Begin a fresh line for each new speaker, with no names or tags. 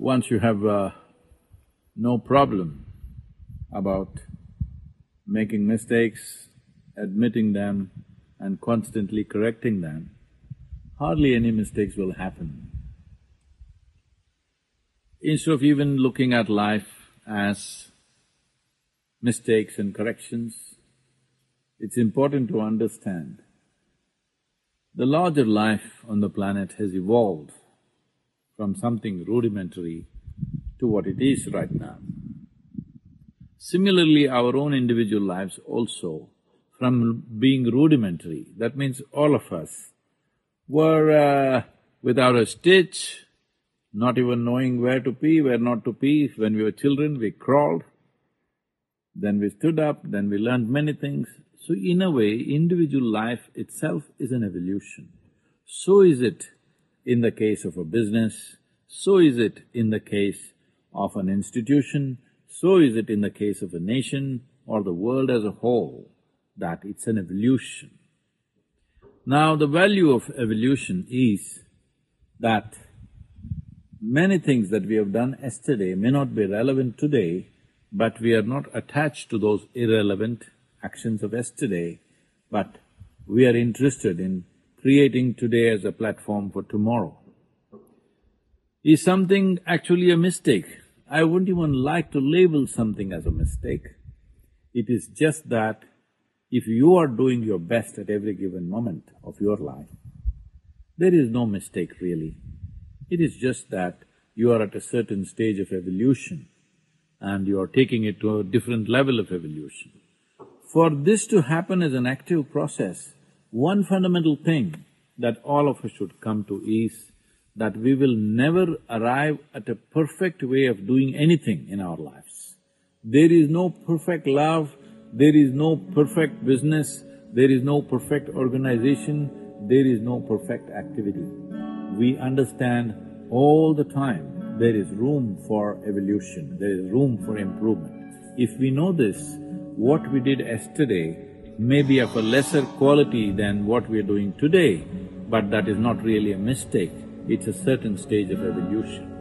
Once you have uh, no problem about making mistakes, admitting them and constantly correcting them, hardly any mistakes will happen. Instead of even looking at life as mistakes and corrections, it's important to understand the larger life on the planet has evolved from something rudimentary to what it is right now. Similarly, our own individual lives also, from being rudimentary, that means all of us were uh, without a stitch, not even knowing where to pee, where not to pee. When we were children, we crawled, then we stood up, then we learned many things. So in a way, individual life itself is an evolution. So is it in the case of a business, so is it in the case of an institution, so is it in the case of a nation or the world as a whole, that it's an evolution. Now, the value of evolution is that many things that we have done yesterday may not be relevant today, but we are not attached to those irrelevant actions of yesterday, but we are interested in creating today as a platform for tomorrow. Is something actually a mistake? I wouldn't even like to label something as a mistake. It is just that if you are doing your best at every given moment of your life, there is no mistake really. It is just that you are at a certain stage of evolution and you are taking it to a different level of evolution. For this to happen as an active process, one fundamental thing that all of us should come to is that we will never arrive at a perfect way of doing anything in our lives. There is no perfect love, there is no perfect business, there is no perfect organization, there is no perfect activity. We understand all the time there is room for evolution, there is room for improvement. If we know this, what we did yesterday may be of a lesser quality than what we are doing today, but that is not really a mistake it's a certain stage of evolution.